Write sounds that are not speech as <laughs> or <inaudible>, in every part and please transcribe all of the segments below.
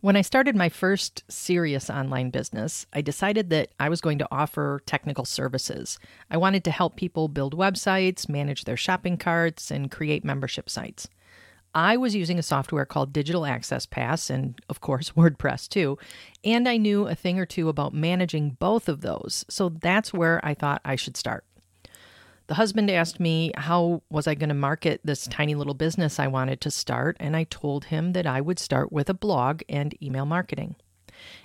When I started my first serious online business, I decided that I was going to offer technical services. I wanted to help people build websites, manage their shopping carts, and create membership sites. I was using a software called Digital Access Pass and, of course, <laughs> WordPress too. And I knew a thing or two about managing both of those. So that's where I thought I should start. The husband asked me how was I going to market this tiny little business I wanted to start, and I told him that I would start with a blog and email marketing.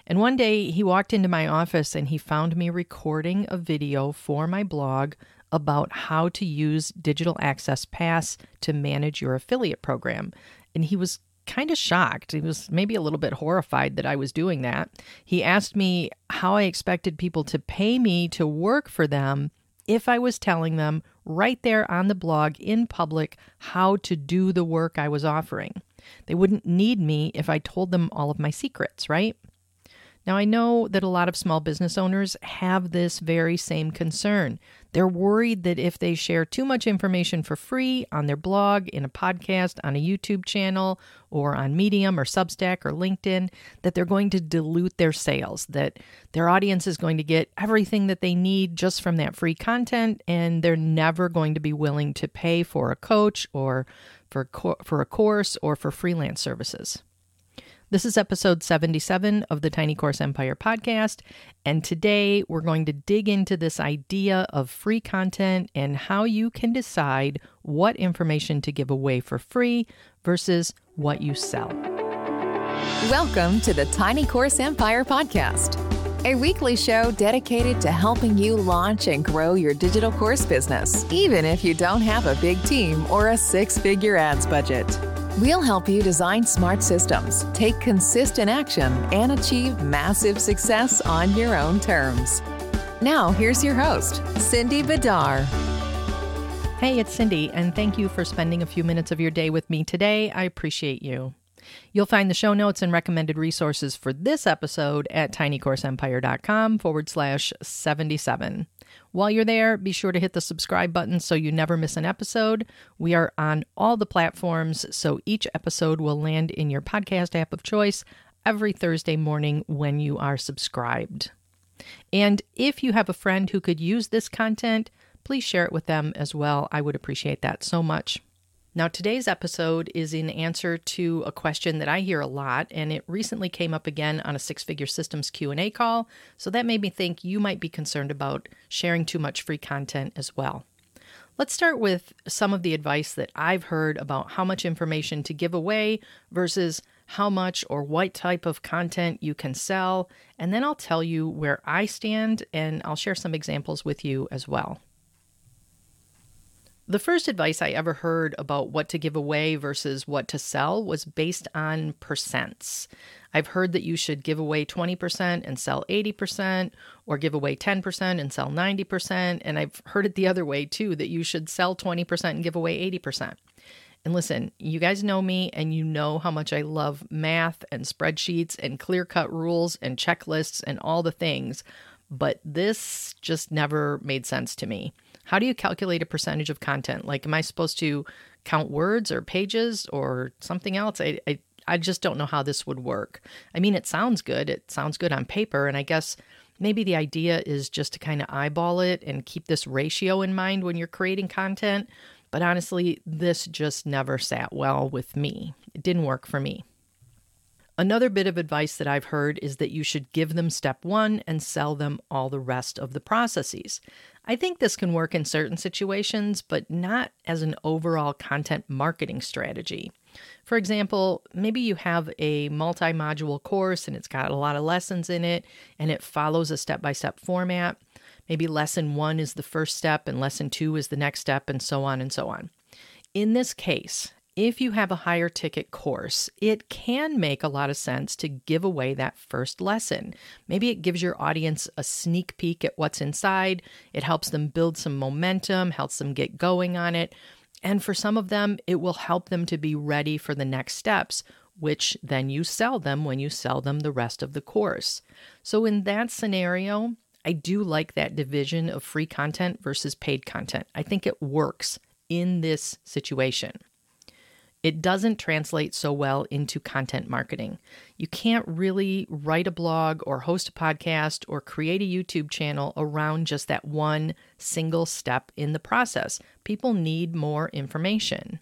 And one day he walked into my office and he found me recording a video for my blog about how to use Digital Access Pass to manage your affiliate program. And he was kind of shocked. He was maybe a little bit horrified that I was doing that. He asked me how I expected people to pay me to work for them if I was telling them right there on the blog in public how to do the work I was offering. They wouldn't need me if I told them all of my secrets, right? Now, I know that a lot of small business owners have this very same concern. They're worried that if they share too much information for free on their blog, in a podcast, on a YouTube channel, or on Medium or Substack or LinkedIn, that they're going to dilute their sales, that their audience is going to get everything that they need just from that free content, and they're never going to be willing to pay for a coach or for, for a course or for freelance services. This is episode 77 of the Tiny Course Empire podcast. And today we're going to dig into this idea of free content and how you can decide what information to give away for free versus what you sell. Welcome to the Tiny Course Empire podcast, a weekly show dedicated to helping you launch and grow your digital course business, even if you don't have a big team or a six figure ads budget. We'll help you design smart systems, take consistent action, and achieve massive success on your own terms. Now, here's your host, Cindy Bidar. Hey, it's Cindy, and thank you for spending a few minutes of your day with me today. I appreciate you. You'll find the show notes and recommended resources for this episode at tinycourseempire.com forward slash 77. While you're there, be sure to hit the subscribe button so you never miss an episode. We are on all the platforms, so each episode will land in your podcast app of choice every Thursday morning when you are subscribed. And if you have a friend who could use this content, please share it with them as well. I would appreciate that so much. Now, today's episode is in answer to a question that I hear a lot, and it recently came up again on a Six Figure Systems Q&A call, so that made me think you might be concerned about sharing too much free content as well. Let's start with some of the advice that I've heard about how much information to give away versus how much or what type of content you can sell, and then I'll tell you where I stand and I'll share some examples with you as well. The first advice I ever heard about what to give away versus what to sell was based on percents. I've heard that you should give away 20% and sell 80%, or give away 10% and sell 90%. And I've heard it the other way too that you should sell 20% and give away 80%. And listen, you guys know me and you know how much I love math and spreadsheets and clear cut rules and checklists and all the things, but this just never made sense to me. How do you calculate a percentage of content? Like, am I supposed to count words or pages or something else? I, I, I just don't know how this would work. I mean, it sounds good. It sounds good on paper. And I guess maybe the idea is just to kind of eyeball it and keep this ratio in mind when you're creating content. But honestly, this just never sat well with me. It didn't work for me. Another bit of advice that I've heard is that you should give them step one and sell them all the rest of the processes. I think this can work in certain situations, but not as an overall content marketing strategy. For example, maybe you have a multi module course and it's got a lot of lessons in it and it follows a step by step format. Maybe lesson one is the first step and lesson two is the next step, and so on and so on. In this case, if you have a higher ticket course, it can make a lot of sense to give away that first lesson. Maybe it gives your audience a sneak peek at what's inside, it helps them build some momentum, helps them get going on it. And for some of them, it will help them to be ready for the next steps, which then you sell them when you sell them the rest of the course. So, in that scenario, I do like that division of free content versus paid content. I think it works in this situation. It doesn't translate so well into content marketing. You can't really write a blog or host a podcast or create a YouTube channel around just that one single step in the process. People need more information.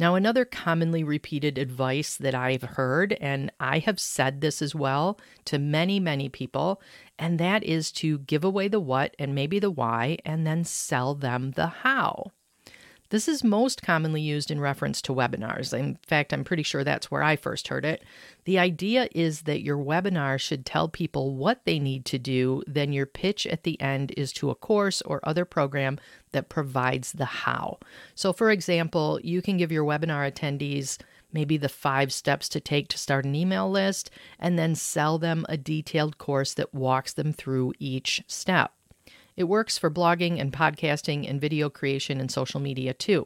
Now, another commonly repeated advice that I've heard, and I have said this as well to many, many people, and that is to give away the what and maybe the why and then sell them the how. This is most commonly used in reference to webinars. In fact, I'm pretty sure that's where I first heard it. The idea is that your webinar should tell people what they need to do, then your pitch at the end is to a course or other program that provides the how. So, for example, you can give your webinar attendees maybe the five steps to take to start an email list, and then sell them a detailed course that walks them through each step. It works for blogging and podcasting and video creation and social media too.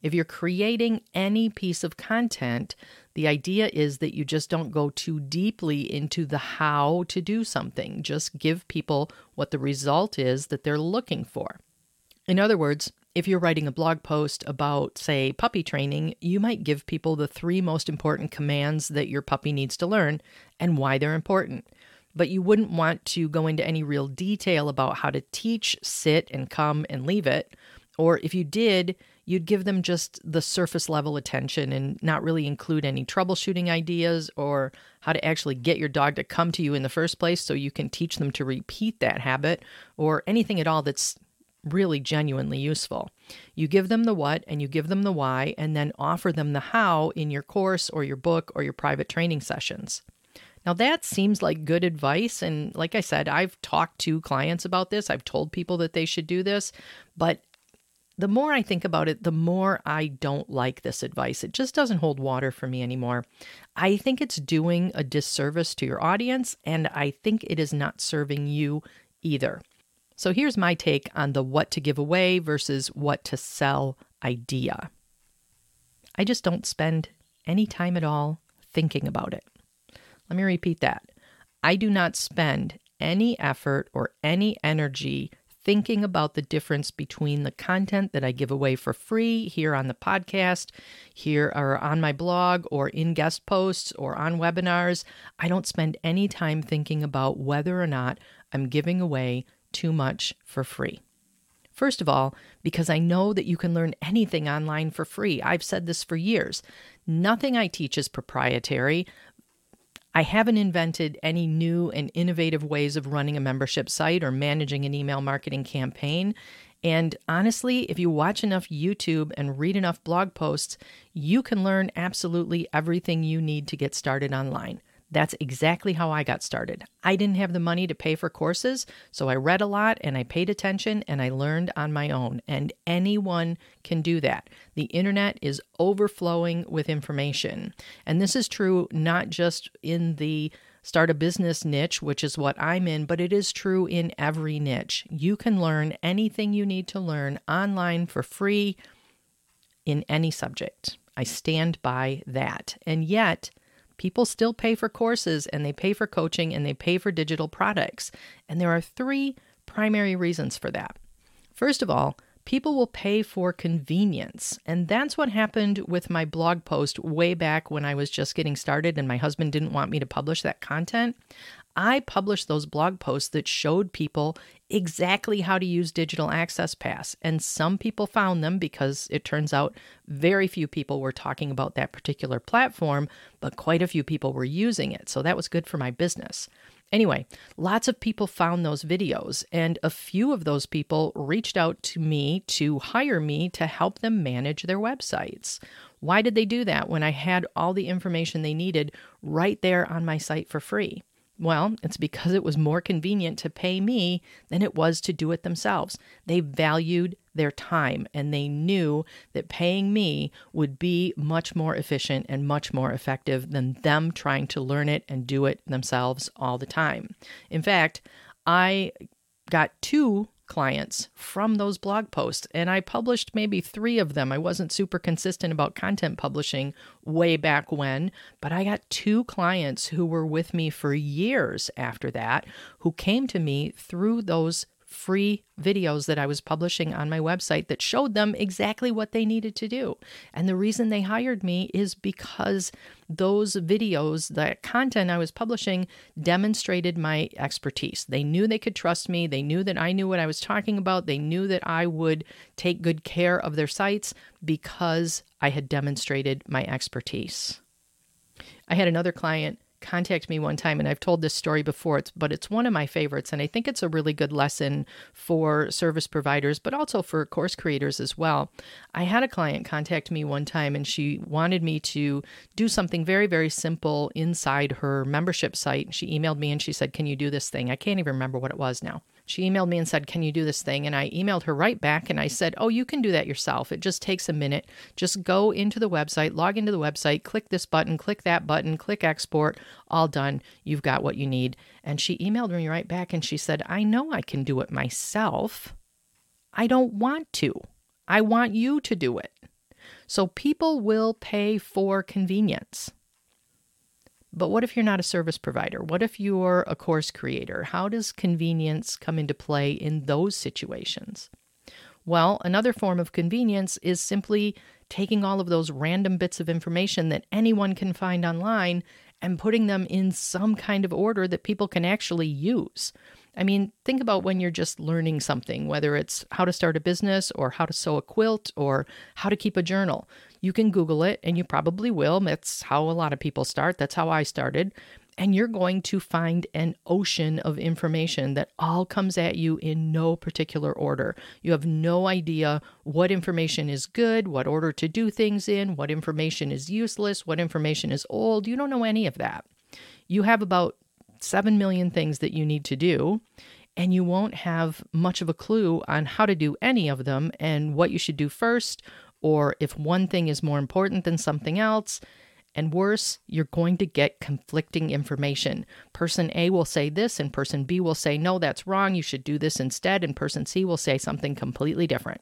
If you're creating any piece of content, the idea is that you just don't go too deeply into the how to do something. Just give people what the result is that they're looking for. In other words, if you're writing a blog post about, say, puppy training, you might give people the three most important commands that your puppy needs to learn and why they're important but you wouldn't want to go into any real detail about how to teach sit and come and leave it. Or if you did, you'd give them just the surface level attention and not really include any troubleshooting ideas or how to actually get your dog to come to you in the first place so you can teach them to repeat that habit or anything at all that's really genuinely useful. You give them the what and you give them the why, and then offer them the how in your course or your book or your private training sessions. Now, that seems like good advice. And like I said, I've talked to clients about this, I've told people that they should do this. But the more I think about it, the more I don't like this advice. It just doesn't hold water for me anymore. I think it's doing a disservice to your audience, and I think it is not serving you either. So here's my take on the what to give away versus what to sell idea. I just don't spend any time at all thinking about it. Let me repeat that. I do not spend any effort or any energy thinking about the difference between the content that I give away for free here on the podcast, here or on my blog, or in guest posts or on webinars. I don't spend any time thinking about whether or not I'm giving away too much for free. First of all, because I know that you can learn anything online for free. I've said this for years. Nothing I teach is proprietary. I haven't invented any new and innovative ways of running a membership site or managing an email marketing campaign. And honestly, if you watch enough YouTube and read enough blog posts, you can learn absolutely everything you need to get started online. That's exactly how I got started. I didn't have the money to pay for courses, so I read a lot and I paid attention and I learned on my own. And anyone can do that. The internet is overflowing with information. And this is true not just in the start a business niche, which is what I'm in, but it is true in every niche. You can learn anything you need to learn online for free in any subject. I stand by that. And yet, People still pay for courses and they pay for coaching and they pay for digital products. And there are three primary reasons for that. First of all, people will pay for convenience. And that's what happened with my blog post way back when I was just getting started and my husband didn't want me to publish that content. I published those blog posts that showed people exactly how to use Digital Access Pass. And some people found them because it turns out very few people were talking about that particular platform, but quite a few people were using it. So that was good for my business. Anyway, lots of people found those videos, and a few of those people reached out to me to hire me to help them manage their websites. Why did they do that when I had all the information they needed right there on my site for free? Well, it's because it was more convenient to pay me than it was to do it themselves. They valued their time and they knew that paying me would be much more efficient and much more effective than them trying to learn it and do it themselves all the time. In fact, I got two clients from those blog posts. And I published maybe three of them. I wasn't super consistent about content publishing way back when, but I got two clients who were with me for years after that who came to me through those free videos that I was publishing on my website that showed them exactly what they needed to do. And the reason they hired me is because those videos, that content I was publishing, demonstrated my expertise. They knew they could trust me. They knew that I knew what I was talking about. They knew that I would take good care of their sites because I had demonstrated my expertise. I had another client contact me one time and I've told this story before it's but it's one of my favorites and I think it's a really good lesson for service providers but also for course creators as well. I had a client contact me one time and she wanted me to do something very very simple inside her membership site. She emailed me and she said, "Can you do this thing?" I can't even remember what it was now. She emailed me and said, Can you do this thing? And I emailed her right back and I said, Oh, you can do that yourself. It just takes a minute. Just go into the website, log into the website, click this button, click that button, click export, all done. You've got what you need. And she emailed me right back and she said, I know I can do it myself. I don't want to. I want you to do it. So people will pay for convenience. But what if you're not a service provider? What if you're a course creator? How does convenience come into play in those situations? Well, another form of convenience is simply taking all of those random bits of information that anyone can find online and putting them in some kind of order that people can actually use. I mean, think about when you're just learning something, whether it's how to start a business or how to sew a quilt or how to keep a journal. You can Google it, and you probably will. That's how a lot of people start. That's how I started. And you're going to find an ocean of information that all comes at you in no particular order. You have no idea what information is good, what order to do things in, what information is useless, what information is old. You don't know any of that. You have about 7 million things that you need to do, and you won't have much of a clue on how to do any of them and what you should do first, or if one thing is more important than something else. And worse, you're going to get conflicting information. Person A will say this, and person B will say, no, that's wrong. You should do this instead. And person C will say something completely different.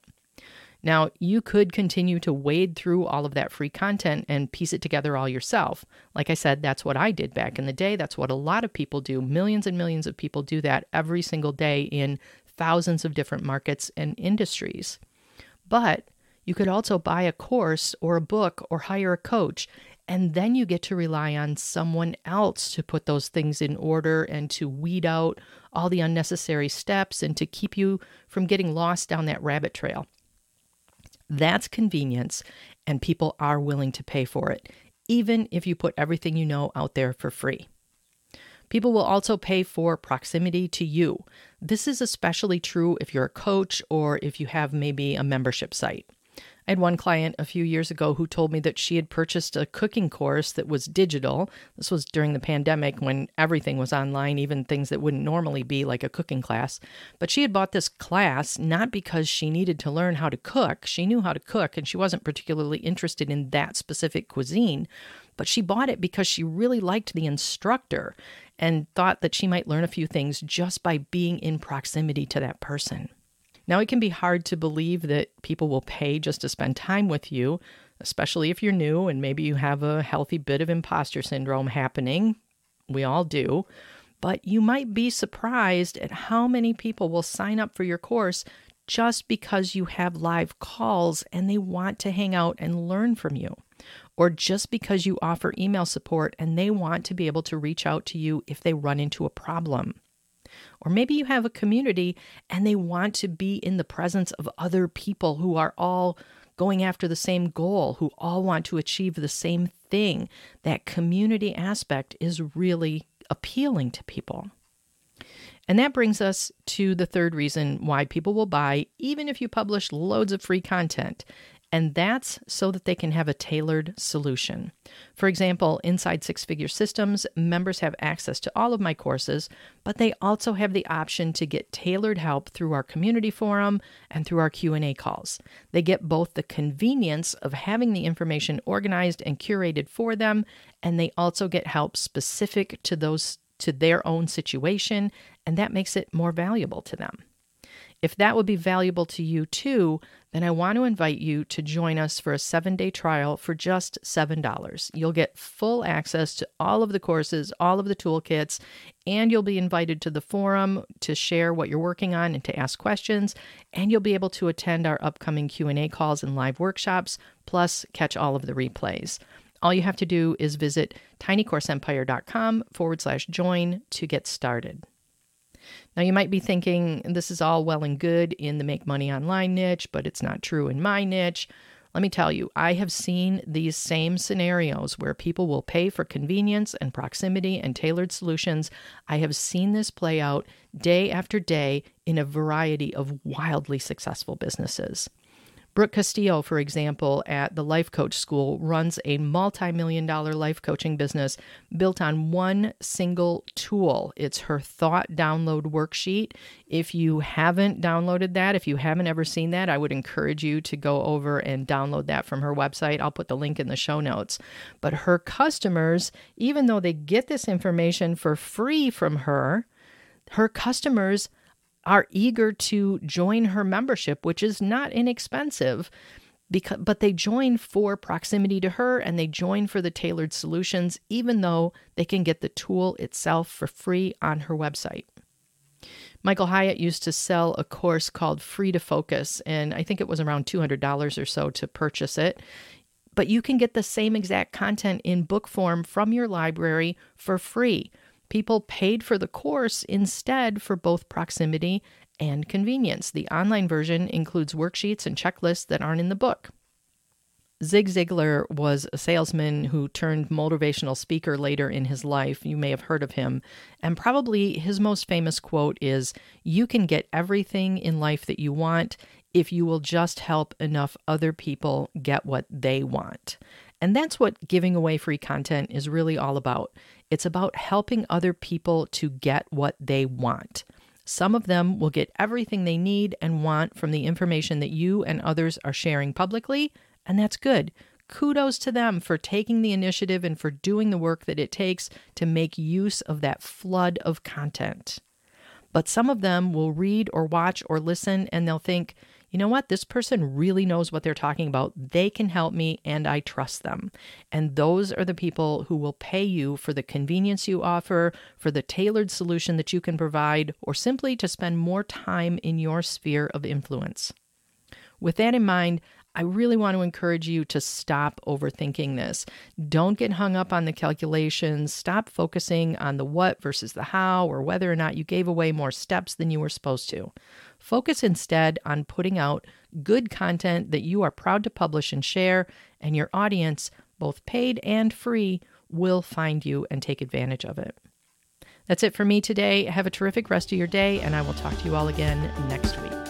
Now, you could continue to wade through all of that free content and piece it together all yourself. Like I said, that's what I did back in the day. That's what a lot of people do. Millions and millions of people do that every single day in thousands of different markets and industries. But you could also buy a course or a book or hire a coach. And then you get to rely on someone else to put those things in order and to weed out all the unnecessary steps and to keep you from getting lost down that rabbit trail. That's convenience, and people are willing to pay for it, even if you put everything you know out there for free. People will also pay for proximity to you. This is especially true if you're a coach or if you have maybe a membership site. I had one client a few years ago who told me that she had purchased a cooking course that was digital. This was during the pandemic when everything was online, even things that wouldn't normally be like a cooking class. But she had bought this class not because she needed to learn how to cook. She knew how to cook and she wasn't particularly interested in that specific cuisine, but she bought it because she really liked the instructor and thought that she might learn a few things just by being in proximity to that person. Now, it can be hard to believe that people will pay just to spend time with you, especially if you're new and maybe you have a healthy bit of imposter syndrome happening. We all do. But you might be surprised at how many people will sign up for your course just because you have live calls and they want to hang out and learn from you. Or just because you offer email support and they want to be able to reach out to you if they run into a problem. Or maybe you have a community and they want to be in the presence of other people who are all going after the same goal, who all want to achieve the same thing. That community aspect is really appealing to people. And that brings us to the third reason why people will buy, even if you publish loads of free content, and that's so that they can have a tailored solution. For example, inside Six Figure Systems, members have access to all of my courses, but they also have the option to get tailored help through our community forum and through our Q&A calls. They get both the convenience of having the information organized and curated for them, and they also get help specific to those to their own situation, and that makes it more valuable to them. If that would be valuable to you too, then I want to invite you to join us for a seven day trial for just $7. You'll get full access to all of the courses, all of the toolkits, and you'll be invited to the forum to share what you're working on and to ask questions, and you'll be able to attend our upcoming Q&A calls and live workshops, plus catch all of the replays. All you have to do is visit tinycourseempire.com forward slash join to get started. Now, you might be thinking this is all well and good in the make money online niche, but it's not true in my niche. Let me tell you, I have seen these same scenarios where people will pay for convenience and proximity and tailored solutions. I have seen this play out day after day in a variety of wildly successful businesses. Brooke Castillo, for example, at the Life Coach School, runs a multi million dollar life coaching business built on one single tool. It's her thought download worksheet. If you haven't downloaded that, if you haven't ever seen that, I would encourage you to go over and download that from her website. I'll put the link in the show notes. But her customers, even though they get this information for free from her, her customers are eager to join her membership, which is not inexpensive. Because, but they join for proximity to her and they join for the tailored solutions, even though they can get the tool itself for free on her website. Michael Hyatt used to sell a course called Free to Focus, and I think it was around $200 or so to purchase it. But you can get the same exact content in book form from your library for free. People paid for the course instead for both proximity and convenience. The online version includes worksheets and checklists that aren't in the book. Zig Ziglar was a salesman who turned motivational speaker later in his life. You may have heard of him. And probably his most famous quote is You can get everything in life that you want if you will just help enough other people get what they want. And that's what giving away free content is really all about. It's about helping other people to get what they want. Some of them will get everything they need and want from the information that you and others are sharing publicly, and that's good. Kudos to them for taking the initiative and for doing the work that it takes to make use of that flood of content. But some of them will read or watch or listen and they'll think, you know what? This person really knows what they're talking about. They can help me and I trust them. And those are the people who will pay you for the convenience you offer, for the tailored solution that you can provide, or simply to spend more time in your sphere of influence. With that in mind, I really want to encourage you to stop overthinking this. Don't get hung up on the calculations. Stop focusing on the what versus the how or whether or not you gave away more steps than you were supposed to. Focus instead on putting out good content that you are proud to publish and share, and your audience, both paid and free, will find you and take advantage of it. That's it for me today. Have a terrific rest of your day, and I will talk to you all again next week.